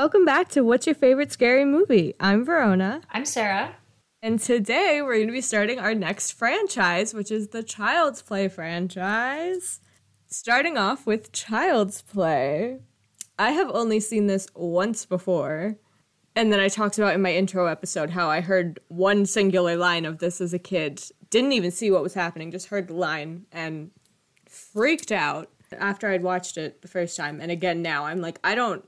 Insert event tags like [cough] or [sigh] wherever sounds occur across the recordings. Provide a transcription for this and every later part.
Welcome back to What's Your Favorite Scary Movie? I'm Verona. I'm Sarah. And today we're going to be starting our next franchise, which is the Child's Play franchise. Starting off with Child's Play. I have only seen this once before. And then I talked about in my intro episode how I heard one singular line of this as a kid. Didn't even see what was happening, just heard the line and freaked out after I'd watched it the first time. And again now, I'm like, I don't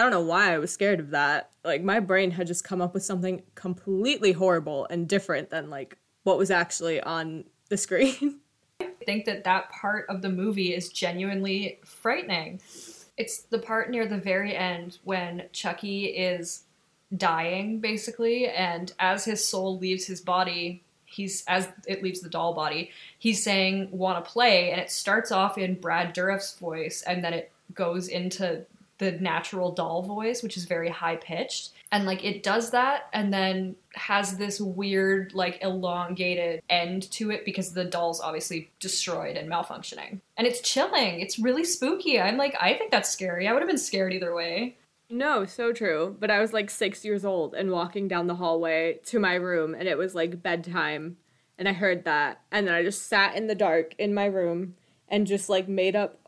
I don't know why I was scared of that. Like my brain had just come up with something completely horrible and different than like what was actually on the screen. [laughs] I think that that part of the movie is genuinely frightening. It's the part near the very end when Chucky is dying basically and as his soul leaves his body, he's as it leaves the doll body, he's saying want to play and it starts off in Brad Dourif's voice and then it goes into the natural doll voice, which is very high pitched. And like it does that and then has this weird, like elongated end to it because the doll's obviously destroyed and malfunctioning. And it's chilling. It's really spooky. I'm like, I think that's scary. I would have been scared either way. No, so true. But I was like six years old and walking down the hallway to my room, and it was like bedtime. And I heard that. And then I just sat in the dark in my room and just like made up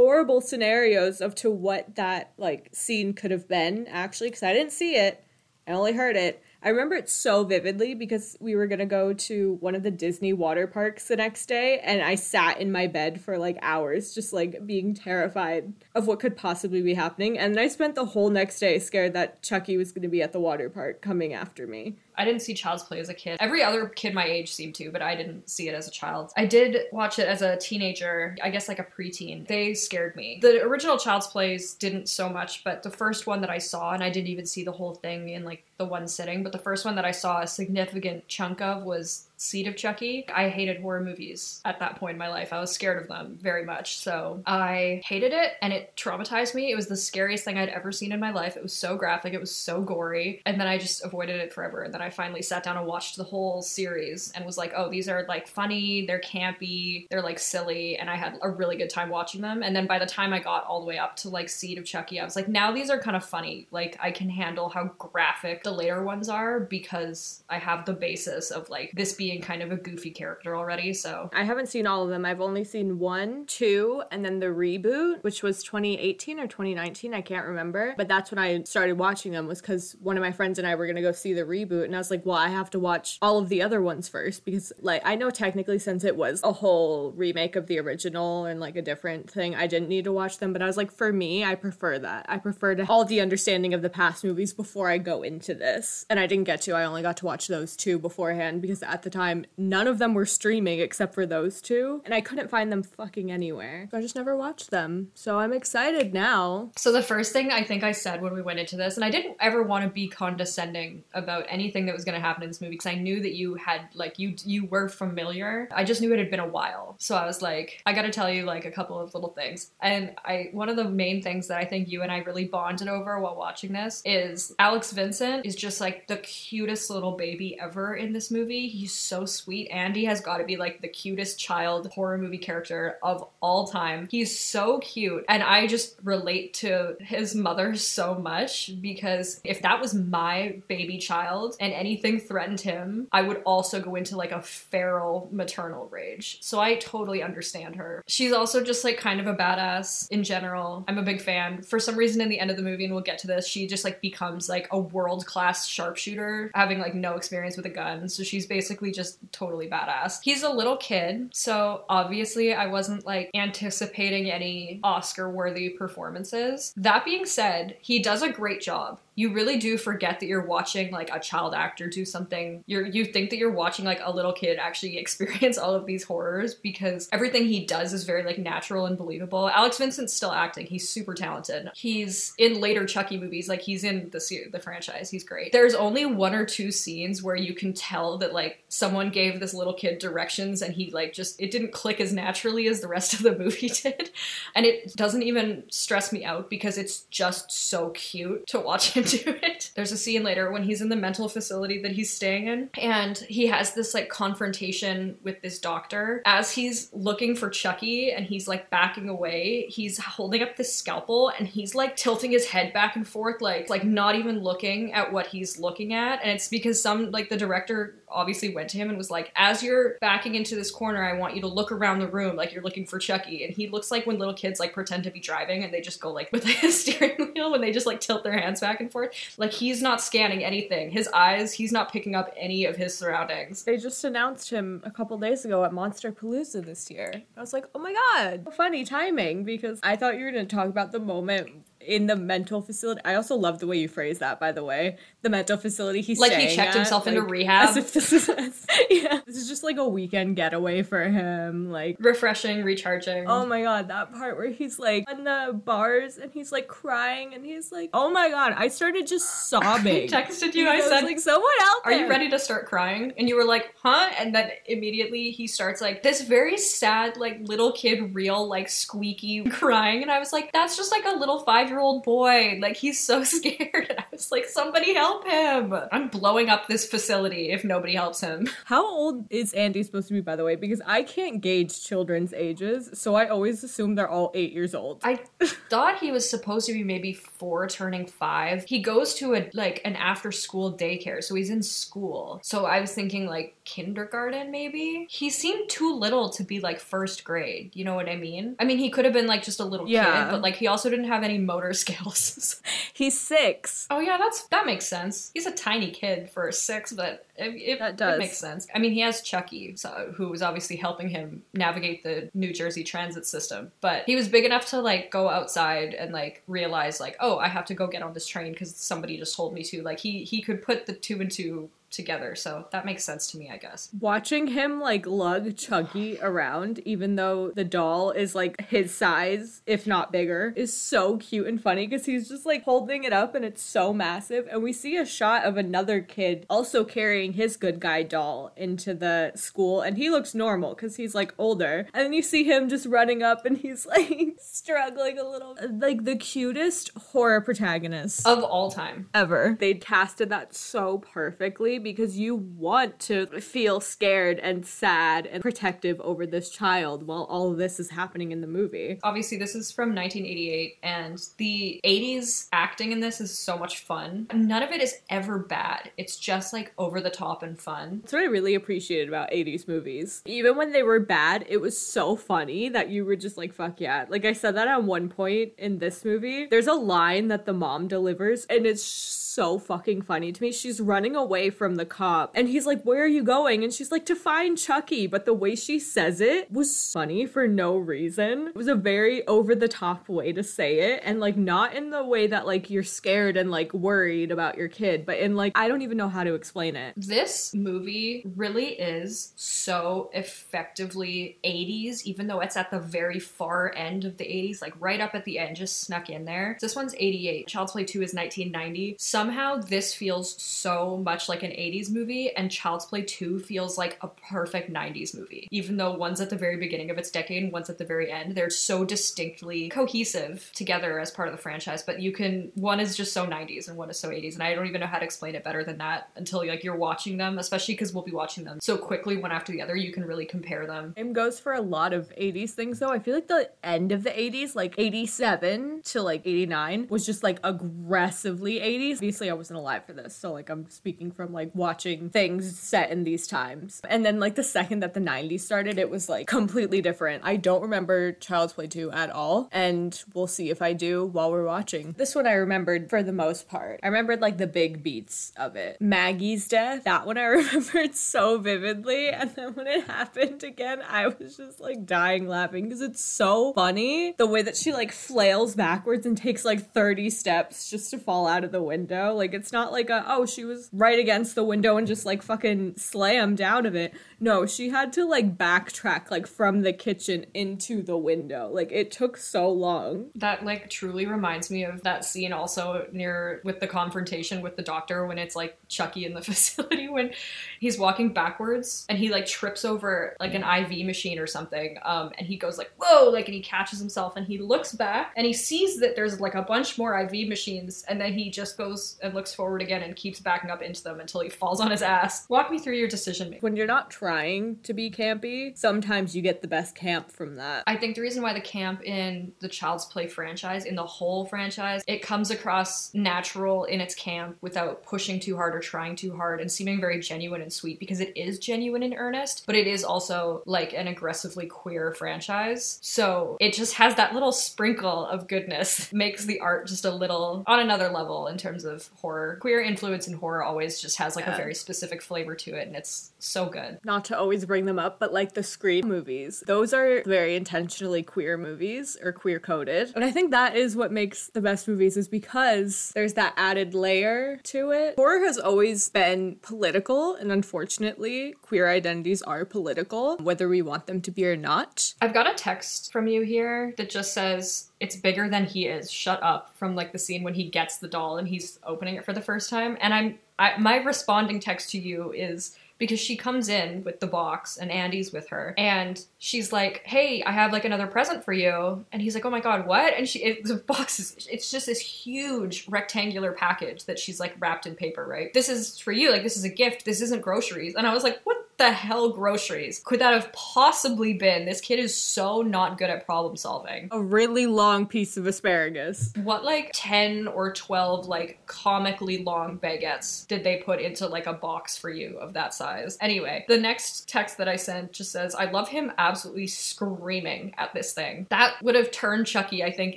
horrible scenarios of to what that like scene could have been actually because I didn't see it. I only heard it. I remember it so vividly because we were gonna go to one of the Disney water parks the next day, and I sat in my bed for like hours, just like being terrified of what could possibly be happening. And I spent the whole next day scared that Chucky was gonna be at the water park coming after me. I didn't see Child's Play as a kid. Every other kid my age seemed to, but I didn't see it as a child. I did watch it as a teenager, I guess like a preteen. They scared me. The original Child's Plays didn't so much, but the first one that I saw, and I didn't even see the whole thing in like the one sitting, but the first one that I saw a significant chunk of was Seed of Chucky. I hated horror movies at that point in my life. I was scared of them very much. So I hated it and it traumatized me. It was the scariest thing I'd ever seen in my life. It was so graphic, it was so gory. And then I just avoided it forever. And then I finally sat down and watched the whole series and was like, oh, these are like funny, they're campy, they're like silly. And I had a really good time watching them. And then by the time I got all the way up to like Seed of Chucky, I was like, now these are kind of funny. Like I can handle how graphic the later ones are because I have the basis of like this being kind of a goofy character already. So I haven't seen all of them. I've only seen one, two, and then the reboot, which was 2018 or 2019. I can't remember. But that's when I started watching them, was because one of my friends and I were to go see the reboot. And I was like, well, I have to watch all of the other ones first because, like, I know technically since it was a whole remake of the original and like a different thing, I didn't need to watch them. But I was like, for me, I prefer that. I prefer to all the understanding of the past movies before I go into this. And I didn't get to. I only got to watch those two beforehand because at the time, time, none of them were streaming except for those two, and I couldn't find them fucking anywhere. So I just never watched them. So I'm excited now. So the first thing I think I said when we went into this, and I didn't ever want to be condescending about anything that was going to happen in this movie because I knew that you had like you you were familiar. I just knew it had been a while. So I was like, I got to tell you like a couple of little things. And I one of the main things that I think you and I really bonded over while watching this is Alex Vincent is just like the cutest little baby ever in this movie. He's so sweet. Andy has got to be like the cutest child horror movie character of all time. He's so cute. And I just relate to his mother so much because if that was my baby child and anything threatened him, I would also go into like a feral maternal rage. So I totally understand her. She's also just like kind of a badass in general. I'm a big fan. For some reason, in the end of the movie, and we'll get to this, she just like becomes like a world class sharpshooter, having like no experience with a gun. So she's basically just just totally badass. He's a little kid, so obviously I wasn't like anticipating any Oscar worthy performances. That being said, he does a great job you really do forget that you're watching like a child actor do something. You you think that you're watching like a little kid actually [laughs] experience all of these horrors because everything he does is very like natural and believable. Alex Vincent's still acting. He's super talented. He's in later Chucky movies, like he's in the the franchise. He's great. There's only one or two scenes where you can tell that like someone gave this little kid directions and he like just it didn't click as naturally as the rest of the [laughs] movie did. And it doesn't even stress me out because it's just so cute to watch him do [laughs] it. There's a scene later when he's in the mental facility that he's staying in and he has this like confrontation with this doctor as he's looking for Chucky and he's like backing away. He's holding up this scalpel and he's like tilting his head back and forth like like not even looking at what he's looking at and it's because some like the director obviously went to him and was like, as you're backing into this corner, I want you to look around the room like you're looking for Chucky. And he looks like when little kids like pretend to be driving and they just go like [laughs] with a steering wheel when they just like tilt their hands back and forth. Like he's not scanning anything. His eyes, he's not picking up any of his surroundings. They just announced him a couple days ago at Monster Palooza this year. I was like, oh my god, funny timing because I thought you were going to talk about the moment in the mental facility. I also love the way you phrase that, by the way. The mental facility he's like he checked at, himself into rehab. This is [laughs] yeah, this is just like a weekend getaway for him. Like refreshing, recharging. Oh my god, that part where he's like on the bars and he's like crying and he's like, oh my god, I started just [laughs] sobbing. I texted you. I Because said, like someone else. Are you ready to start crying? And you were like, huh? And then immediately he starts like this very sad, like little kid, real, like squeaky [laughs] crying. And I was like, that's just like a little five year old boy. Like he's so [laughs] scared. And I was like, somebody help him. I'm blowing up this facility if nobody helps him. [laughs] How old is Andy supposed to be, by the way? Because I can't gauge children's ages, so I always assume they're all eight years old. I [laughs] thought he was supposed to be maybe four turning five. He goes to a like an after school daycare, so he's in school. So I was thinking like kindergarten maybe. He seemed too little to be like first grade. You know what I mean? I mean he could have been like just a little Yeah. kid, but like he also didn't have any motor [laughs] skills. He's six. oh yeah, that's that makes sense. He's a tiny kid for a six, but it, it, That it does. makes sense. I mean he has Chucky, so, who was obviously helping him navigate the New Jersey transit system. But he was big enough to like go outside and like realize like, oh, I have to go get on this train because somebody just told me to. Like he he could put the two and two together, so that makes sense to me, I guess. Watching him like lug Chucky around, even though the doll is like his size, if not bigger, is so cute and funny because he's just like holding it up and it's so massive. And we see a shot of another kid also carrying his good guy doll into the school, and he looks normal because he's like older. And then you see him just running up and he's [laughs] like struggling a little. Like the cutest horror protagonist Of all time. ever. They casted that so perfectly because you want to feel scared and sad and protective over this child while all of this is happening in the movie. Obviously, this is from 1988, and the 80s acting in this is so much fun. None of it is ever bad. It's just like over the top and fun. That's what I really appreciated about 80s movies. Even when they were bad, it was so funny that you were just like, fuck yeah. Like I said that at one point in this movie. There's a line that the mom delivers, and it's so fucking funny to me. She's running away from the cop, and he's like, Where are you going? And she's like, To find Chucky. But the way she says it was funny for no reason. It was a very over the top way to say it, and like not in the way that like you're scared and like worried about your kid, but in like, I don't even know how to explain it. This movie really is so effectively 80s, even though it's at the very far end of the 80s, like right up at the end, just snuck in there. This one's 88. Child's Play 2 is 1990. Somehow this feels so much like an 80s movie, and Child's Play 2 feels like a perfect 90s movie. Even though one's at the very beginning of its decade and one's at the very end, they're so distinctly cohesive together as part of the franchise. But you can, one is just so 90s and one is so 80s, and I don't even know how to explain it better than that until like you're watching them, especially because we'll be watching them so quickly one after the other. You can really compare them. Same goes for a lot of 80s things though. I feel like the end of the 80s, like 87 to like 89, was just like aggressively 80s. Obviously, I wasn't alive for this, so like I'm speaking from like watching things set in these times. And then like the second that the 90s started, it was like completely different. I don't remember Child's Play 2 at all, and we'll see if I do while we're watching. This one I remembered for the most part. I remembered like the big beats of it. Maggie's death, that one I [laughs] remembered so vividly, and then when it happened again, I was just like dying laughing because it's so funny the way that she like flails backwards and takes like 30 steps just to fall out of the window. Like it's not like a oh she was right against the the window and just like fucking slammed out of it. No, she had to like backtrack like from the kitchen into the window. Like it took so long. That like truly reminds me of that scene also near with the confrontation with the doctor when it's like Chucky in the [laughs] facility when he's walking backwards and he like trips over like an IV machine or something. Um, and he goes like, whoa, like and he catches himself and he looks back and he sees that there's like a bunch more IV machines and then he just goes and looks forward again and keeps backing up into them until he falls on his ass. Walk me through your decision making. When you're not trying to be campy, sometimes you get the best camp from that. I think the reason why the camp in the Child's Play franchise, in the whole franchise, it comes across natural in its camp without pushing too hard or trying too hard and seeming very genuine and sweet because it is genuine and earnest, but it is also like an aggressively queer franchise. So it just has that little sprinkle of goodness, [laughs] makes the art just a little on another level in terms of horror. Queer influence in horror always just has like a very specific flavor to it and it's so good. Not to always bring them up, but like the Scream movies, those are very intentionally queer movies or queer coded. And I think that is what makes the best movies, is because there's that added layer to it. Horror has always been political, and unfortunately, queer identities are political, whether we want them to be or not. I've got a text from you here that just says it's bigger than he is. Shut up from like the scene when he gets the doll and he's opening it for the first time. And I'm I, my responding text to you is because she comes in with the box and Andy's with her and she's like, "Hey, I have like another present for you." And he's like, "Oh my god, what?" And she it, the box is it's just this huge rectangular package that she's like wrapped in paper, right? This is for you. Like this is a gift. This isn't groceries. And I was like, "What the hell groceries could that have possibly been? This kid is so not good at problem solving. A really long piece of asparagus. What like 10 or 12 like comically long baguettes did they put into like a box for you of that size? Anyway, the next text that I sent just says, I love him absolutely screaming at this thing. That would have turned Chucky, I think,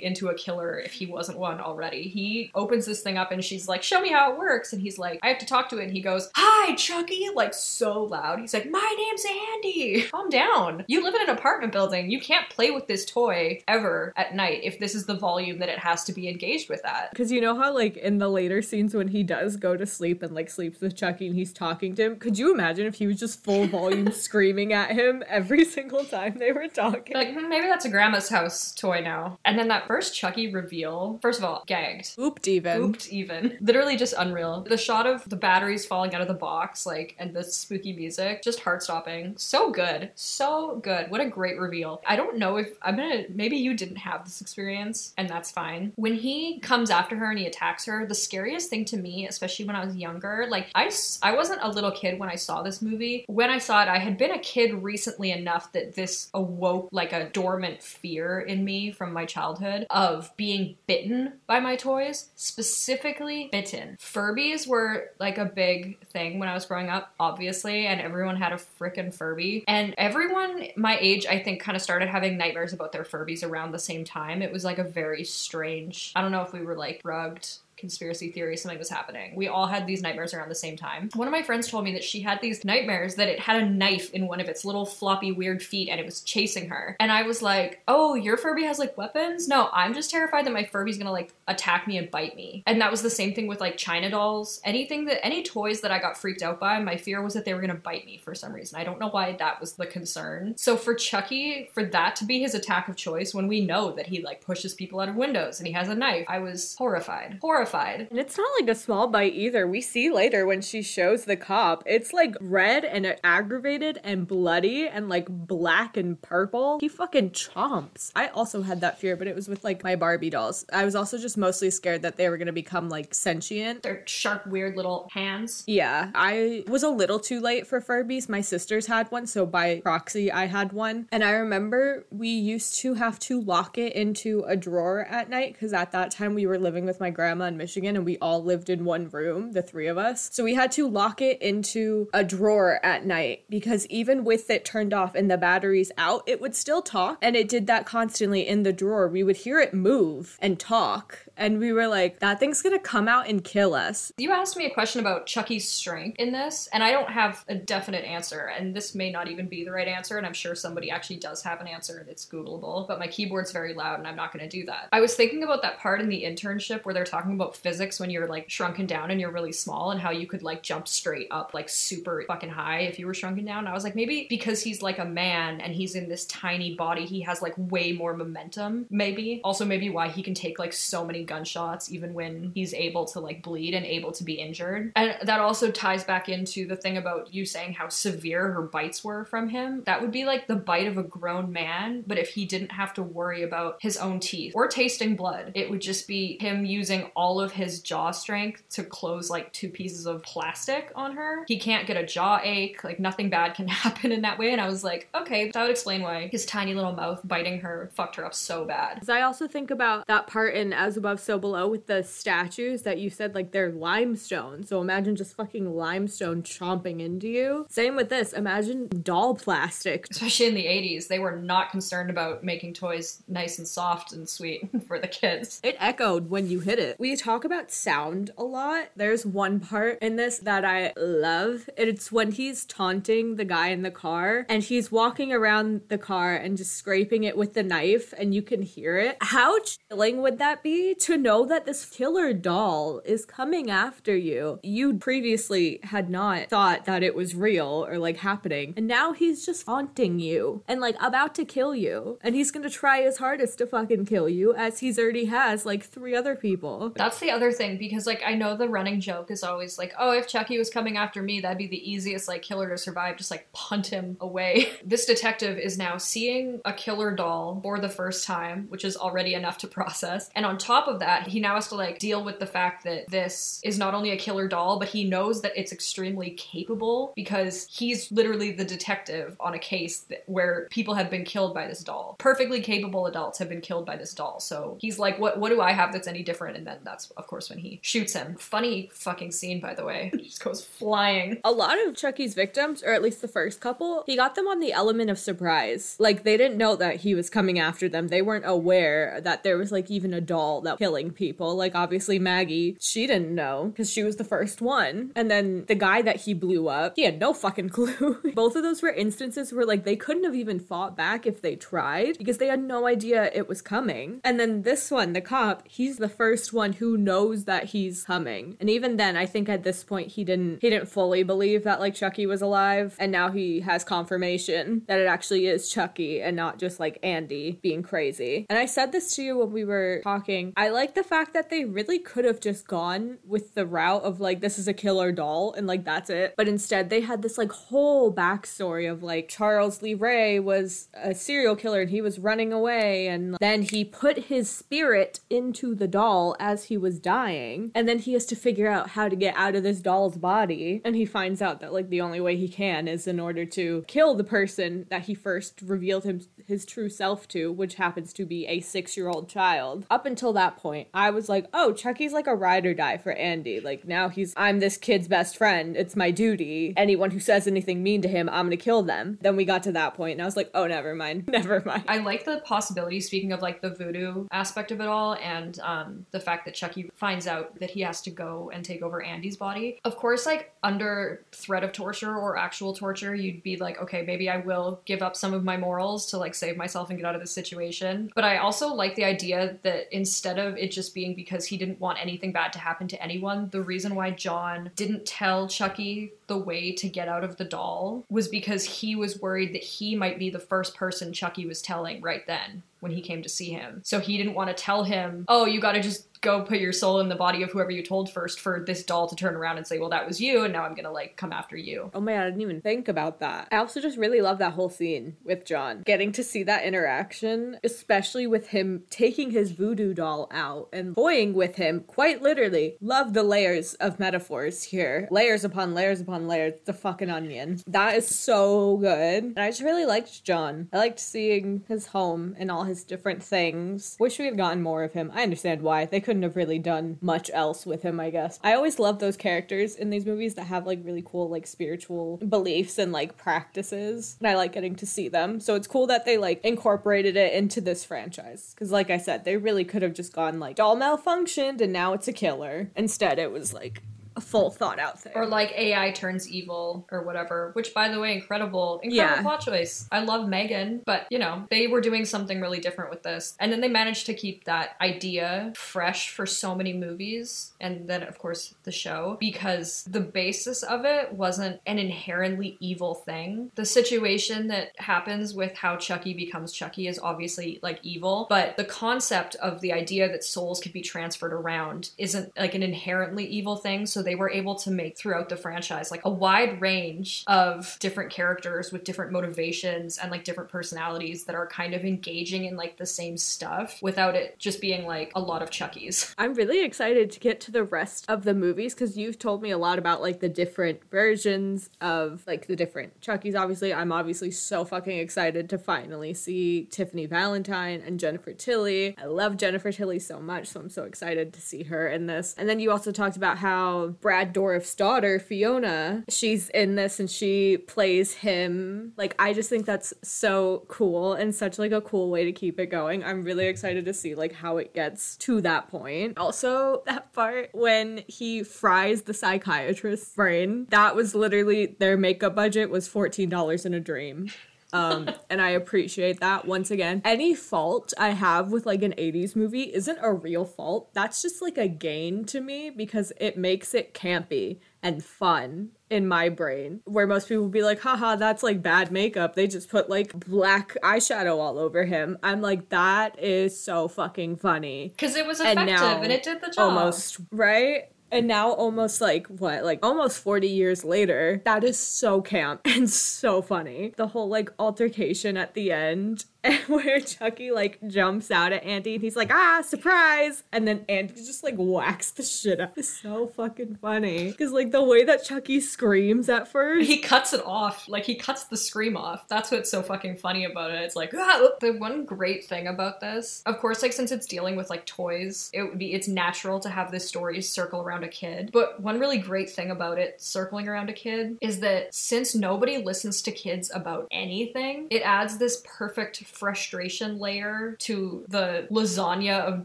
into a killer if he wasn't one already. He opens this thing up and she's like, Show me how it works. And he's like, I have to talk to it. And he goes, Hi, Chucky, like so loud. He's like, My name's Andy. Calm down. You live in an apartment building. You can't play with this toy ever at night if this is the volume that it has to be engaged with at. Because you know how, like, in the later scenes when he does go to sleep and, like, sleeps with Chucky and he's talking to him, could you imagine if he was just full volume [laughs] screaming at him every single time they were talking? Like, hmm, maybe that's a grandma's house toy now. And then that first Chucky reveal, first of all, gagged. Ooped even. Ooped even. Literally just unreal. The shot of the batteries falling out of the box, like, and the spooky music, just heart stopping. So good. So good. What a great reveal. I don't know if I'm gonna, maybe you didn't have this experience, and that's fine. When he comes after her and he attacks her, the scariest thing to me, especially when I was younger, like, I, I wasn't a little kid when I saw this movie. When I saw it, I had been a kid recently enough that this awoke like a dormant fear in me from my childhood of being bitten by my toys, specifically bitten. Furbies were like a big thing when I was growing up, obviously, and everyone had a freaking Furby. And everyone my age, I think, kind of started having nightmares about their Furbies around the same time. It was like a very strange, I don't know if we were like drugged conspiracy theory something was happening. We all had these nightmares around the same time. One of my friends told me that she had these nightmares that it had a knife in one of its little floppy weird feet and it was chasing her. And I was like, "Oh, your Furby has like weapons?" No, I'm just terrified that my Furby's going to like attack me and bite me. And that was the same thing with like China dolls. Anything that any toys that I got freaked out by, my fear was that they were going to bite me for some reason. I don't know why that was the concern. So for Chucky, for that to be his attack of choice when we know that he like pushes people out of windows and he has a knife, I was horrified. Horrified. And it's not like a small bite either. We see later when she shows the cop, it's like red and aggravated and bloody and like black and purple. He fucking chomps. I also had that fear, but it was with like my Barbie dolls. I was also just mostly scared that they were gonna become like sentient. Their sharp, weird little hands. Yeah, I was a little too late for Furbies. My sisters had one, so by proxy, I had one. And I remember we used to have to lock it into a drawer at night because at that time we were living with my grandma Michigan and we all lived in one room, the three of us. So we had to lock it into a drawer at night because even with it turned off and the batteries out, it would still talk. And it did that constantly in the drawer. We would hear it move and talk. And we were like, that thing's gonna come out and kill us. You asked me a question about Chucky's strength in this, and I don't have a definite answer, and this may not even be the right answer, and I'm sure somebody actually does have an answer and it's Googleable, but my keyboard's very loud and I'm not gonna do that. I was thinking about that part in the internship where they're talking about about physics when you're like shrunken down and you're really small and how you could like jump straight up like super fucking high if you were shrunken down. I was like, maybe because he's like a man and he's in this tiny body, he has like way more momentum, maybe. Also, maybe why he can take like so many gunshots even when he's able to like bleed and able to be injured. And that also ties back into the thing about you saying how severe her bites were from him. That would be like the bite of a grown man, but if he didn't have to worry about his own teeth or tasting blood, it would just be him using all of his jaw strength to close like two pieces of plastic on her. He can't get a jaw ache, like nothing bad can [laughs] happen in that way. And I was like, okay, that would explain why his tiny little mouth biting her fucked her up so bad. I also think about that part in As Above, So Below with the statues that you said like they're limestone. So imagine just fucking limestone chomping into you. Same with this. Imagine doll plastic. [laughs] Especially in the 80s, they were not concerned about making toys nice and soft and sweet [laughs] for the kids. It echoed when you hit it. We talk about sound a lot. There's one part in this that I love. It's when he's taunting the guy in the car and he's walking around the car and just scraping it with the knife and you can hear it. How chilling would that be to know that this killer doll is coming after you? You previously had not thought that it was real or like happening. And now he's just haunting you and like about to kill you. And he's gonna try his hardest to fucking kill you as he's already has like three other people. That's the other thing because like I know the running joke is always like, oh, if Chucky was coming after me, that'd be the easiest like killer to survive, just like punt him away. [laughs] this detective is now seeing a killer doll for the first time, which is already enough to [laughs] process. And on top of that, he now has to like deal with the fact that this is not only a killer doll, but he knows that it's extremely capable because he's literally the detective on a case that, where people have been killed by this doll. Perfectly capable adults have been killed by this doll. So he's like, what what do I have that's any different? And then that's of course when he shoots him. Funny fucking scene, by the way. He just goes flying. A lot of Chucky's victims, or at least the first couple, he got them on the element of surprise. Like they didn't know that he was coming after them. They weren't aware that there was like even a doll that killing people. Like obviously Maggie, she didn't know because she was the first one. And then the guy that he blew up, he had no fucking [laughs] clue. Both of those were instances where like they couldn't have even fought back if they tried because they had no idea it was coming. And then this one, the cop, he's the first one who knows that he's coming. And even then, I think at this point he didn't he didn't fully believe that like Chucky was alive. And now he has confirmation that it actually is Chucky and not just like Andy being crazy. And I said this to you when we were talking. I like the fact that they really could have just gone with the route of like this is a killer doll and like that's it. But instead they had this like whole backstory of like Charles Lee Ray was a serial killer and he was running away and then he put his spirit into the doll as he was dying and then he has to figure out how to get out of this doll's body and he finds out that like the only way he can is in order to kill the person that he first revealed him his true self to which happens to be a 6-year-old child. Up until that point I was like oh Chucky's like a ride or die for Andy. Like now he's I'm this kid's best friend. It's my duty. Anyone who says anything mean to him I'm gonna kill them. Then we got to that point and I was like oh never mind. [laughs] Never mind. I like the possibility, speaking of like the voodoo aspect of it all, and um, the fact that Chucky finds out that he has to go and take over Andy's body. Of course, like under threat of torture or actual torture, you'd be like, okay, maybe I will give up some of my morals to like save myself and get out of this situation. But I also like the idea that instead of it just being because he didn't want anything bad to happen to anyone, the reason why John didn't tell Chucky the way to get out of the doll was because he was worried that he might be the first person Chucky was telling right then when he came to see him. So he didn't want to tell him, oh, you gotta just go put your soul in the body of whoever you told first for this doll to turn around and say, well, that was you, and now I'm gonna like come after you. Oh my god, I didn't even think about that. I also just really love that whole scene with John. Getting to see that interaction, especially with him taking his voodoo doll out and toying with him, quite literally. Love the layers of metaphors here. Layers upon layers upon layers. The fucking onion. That is so good. And I just really liked John. I liked seeing his home and all his different things. Wish we had gotten more of him. I understand why. They couldn't have really done much else with him, I guess. I always love those characters in these movies that have like really cool like spiritual beliefs and like practices. And I like getting to see them. So it's cool that they like incorporated it into this franchise. Cause like I said, they really could have just gone like doll malfunctioned and now it's a killer. Instead it was like a full thought out thing. Or like AI turns evil or whatever, which by the way, incredible, incredible Yeah. plot choice. I love M3GAN, but you know, they were doing something really different with this. And then they managed to keep that idea fresh for so many movies and then of course the show because the basis of it wasn't an inherently evil thing. The situation that happens with how Chucky becomes Chucky is obviously like evil, but the concept of the idea that souls could be transferred around isn't like an inherently evil thing. So they were able to make throughout the franchise like a wide range of different characters with different motivations and like different personalities that are kind of engaging in like the same stuff without it just being like a lot of Chuckies. [laughs] I'm really excited to get to the rest of the movies because you've told me a lot about like the different versions of like the different Chuckies. Obviously, I'm obviously so fucking excited to finally see Tiffany Valentine and Jennifer Tilly. I love Jennifer Tilly so much, so I'm so excited to see her in this. And then you also talked about how Brad Dourif's daughter, Fiona, she's in this and she plays him. Like, I just think that's so cool and such like a cool way to keep it going. I'm really excited to see like how it gets to that point. Also, that part when he fries the psychiatrist's brain, that was literally their makeup budget was $14 in a dream. Um, and I appreciate that once again. Any fault I have with like an 80s movie isn't a real fault. That's just like a gain to me because it makes it campy and fun in my brain. Where most people be like, haha, that's like bad makeup. They just put like black eyeshadow all over him. I'm like, that is so fucking funny Because it was And effective now and it did the job. almost right and now almost like what like almost 40 years later that is so camp [laughs] and so funny. The whole like altercation at the end [laughs] where chucky like jumps out at andy and he's like ah surprise and then andy just like whacks the shit up. it's so fucking funny because like the way that chucky screams at first He cuts it off. Like he cuts the scream off. That's what's so fucking funny about it. It's like ah! the one great thing about this, of course, like since it's dealing with like toys, it would be it's natural to have this story circle around a kid. But one really great thing about it circling around a kid is that since nobody listens to kids about anything, it adds this perfect frustration layer to the lasagna of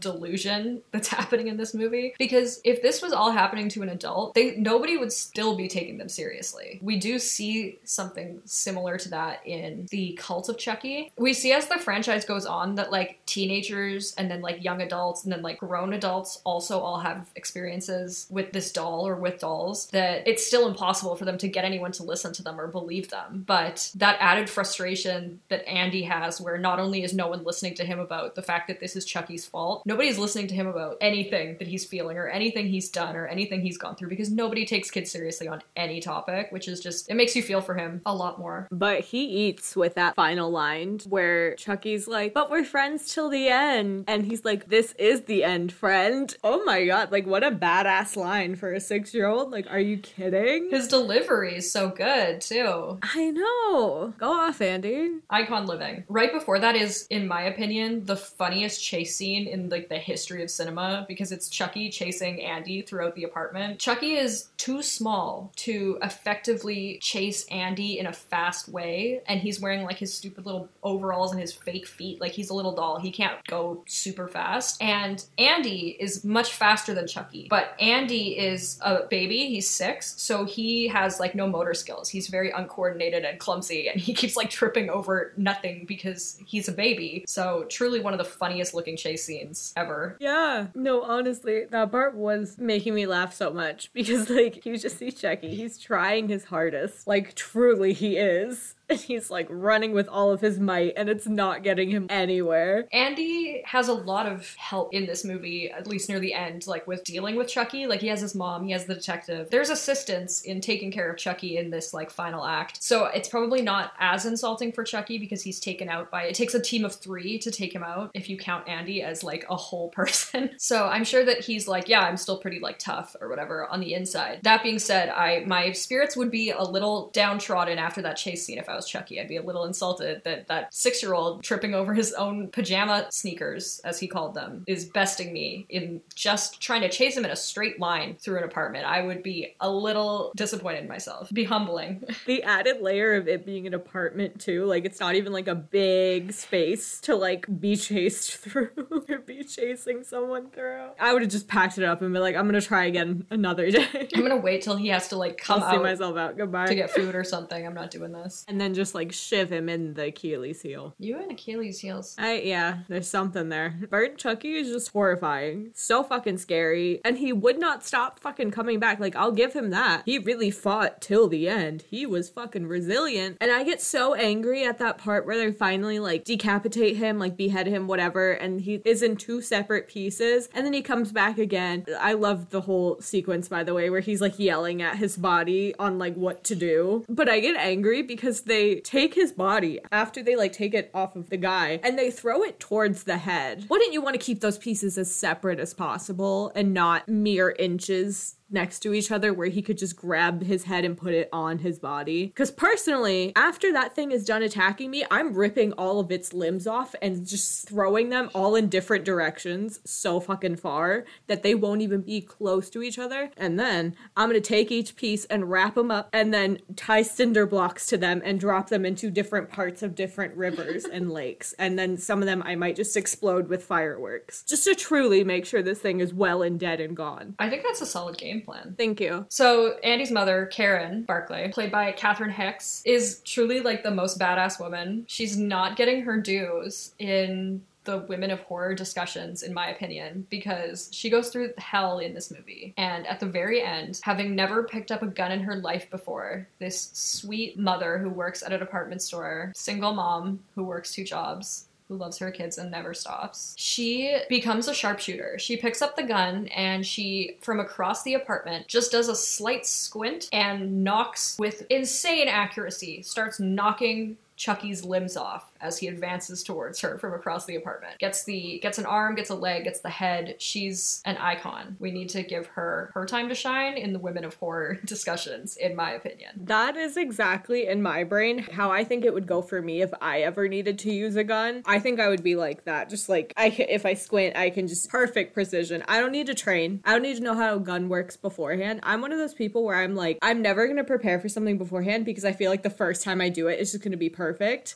delusion that's [laughs] happening in this movie. Because if this was all happening to an adult, they nobody would still be taking them seriously. We do see something similar to that in the Cult of Chucky. We see as the franchise goes on that like teenagers and then like young adults and then like grown adults also all have experiences with this doll or with dolls that it's still impossible for them to get anyone to listen to them or believe them. But that added frustration that Andy has where not only is no one listening to him about the fact that this is Chucky's fault, nobody's listening to him about anything that he's feeling or anything he's done or anything he's gone through because nobody takes kids seriously on any topic, which is just, it makes you feel for him a lot more. But he eats with that final line where Chucky's like, but we're friends till the end. And he's like, this is the end, friend. Oh my god, like what a badass line for a six year old. Like, are you kidding? His delivery is so good too. I know. Go off, Andy. Icon living. Right before that is, in my opinion, the funniest chase scene in like the history of cinema because it's Chucky chasing Andy throughout the apartment. Chucky is too small to effectively chase Andy in a fast way, and he's wearing like his stupid little overalls and his fake feet. Like he's a little doll. He can't go super fast. And Andy is much faster than Chucky, but Andy is a baby. He's six, so he has like no motor skills. He's very uncoordinated and clumsy, and he keeps like tripping over nothing because he's a baby. So truly one of the funniest looking chase scenes ever. Yeah. No, honestly, that part was making me laugh so much [laughs] because, like, you just see Chucky. He's trying his hardest. Like, truly, he is. And [laughs] he's like running with all of his might, and it's not getting him anywhere. Andy has a lot of help in this movie, at least near the end, like with dealing with Chucky. Like he has his mom, he has the detective. There's assistance in taking care of Chucky in this like final act. So it's probably not as insulting for Chucky because he's taken out by it takes a team of three to take him out if you count Andy as like a whole person. [laughs] so I'm sure that he's like, yeah, I'm still pretty like tough or whatever on the inside. That being said, I my spirits would be a little downtrodden after that chase scene if I was Chucky. I'd be a little insulted that that six year old tripping over his own pajama sneakers, as he called them, is besting me in just trying to chase him in a straight line through an apartment. I would be a little disappointed in myself. Be humbling. [laughs] The added layer of it being an apartment, too, like, it's not even like a big big space to like be [laughs] chased through [laughs] or be chasing someone through. I would have just packed it up and been like, I'm gonna try again another day. [laughs] I'm gonna wait till he has to like come I'll see myself out. Goodbye. to get food or something. I'm not doing this. and then just like shiv him in the Achilles heel. You and Achilles heels. I yeah, there's something there. Bert Chucky is just horrifying. So fucking scary. And he would not stop fucking coming back. Like, I'll give him that. He really fought till the end. He was fucking resilient. And I get so angry at that part where they finally like decapitate him, like behead him, whatever, and he is in two separate pieces. And then he comes back again. I love the whole sequence, by the way, where he's like yelling at his body on like what to do. But I get angry because they take his body after they like take it off of the guy and they throw it towards the head. Wouldn't you want to keep those pieces as separate as possible and not mere inches next to each other where he could just grab his head and put it on his body. Because personally, after that thing is done attacking me, I'm ripping all of its limbs off and just throwing them all in different directions so fucking far that they won't even be close to each other. And then I'm gonna take each piece and wrap them up and then tie cinder blocks to them and drop them into different parts of different rivers and [laughs] lakes. And then some of them I might just explode with fireworks. Just to truly make sure this thing is well and dead and gone. I think that's a solid game plan. Thank you. So Andy's mother, Karen Barclay, played by Catherine Hicks, is truly like the most badass woman. She's not getting her dues in the women of horror discussions, in my opinion, because she goes through hell in this movie. And at the very end, having never picked up a gun in her life before, this sweet mother who works at a department store, single mom who works two jobs, who loves her kids and never stops. She becomes a sharpshooter. She picks up the gun and she, from across the apartment, just does a slight squint and knocks with insane accuracy, starts knocking Chucky's limbs off as he advances towards her from across the apartment. Gets the gets an arm, gets a leg, gets the head. She's an icon. We need to give her her time to shine in the women of horror [laughs] discussions, in my opinion. That is exactly in my brain how I think it would go for me if I ever needed to use a gun. I think I would be like that. Just like I if I squint, I can just perfect precision. I don't need to train. I don't need to know how a gun works beforehand. I'm one of those people where I'm like I'm never going to prepare for something beforehand because I feel like the first time I do it it's just going to be perfect.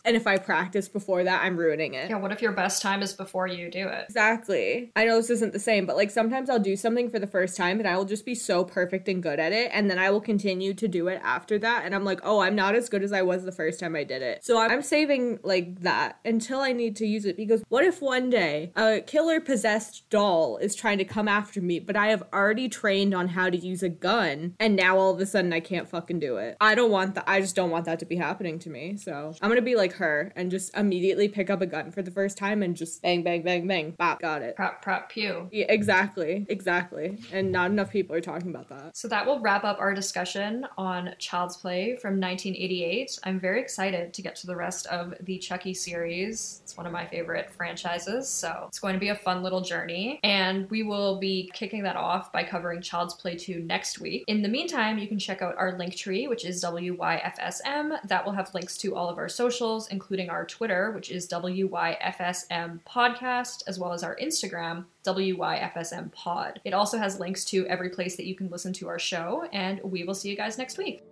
And if I practice before that, I'm ruining it. Yeah, what if your best time is before you do it? Exactly. I know this isn't the same, but like sometimes I'll do something for the first time and I will just be so perfect and good at it. And then I will continue to do it after that. And I'm like, oh, I'm not as good as I was the first time I did it. So I'm saving like that until I need to use it because what if one day a killer possessed doll is trying to come after me, but I have already trained on how to use a gun and now all of a sudden I can't fucking do it? I don't want that. I just don't want that to be happening to me. So I'm to be like her and just immediately pick up a gun for the first time and just bang, bang, bang, bang, bop, got it. Prop, prop, pew. Yeah, exactly, exactly. And not enough people are talking about that. So that will wrap up our discussion on Child's Play from 1988. I'm very excited to get to the rest of the Chucky series. It's one of my favorite franchises, so it's going to be a fun little journey. And we will be kicking that off by covering Child's Play 2 next week. In the meantime, you can check out our link tree, which is WYFSM. That will have links to all of our socials, including our Twitter, which is WYFSM Podcast, as well as our Instagram, WYFSM Pod. It also has links to every place that you can listen to our show, and we will see you guys next week.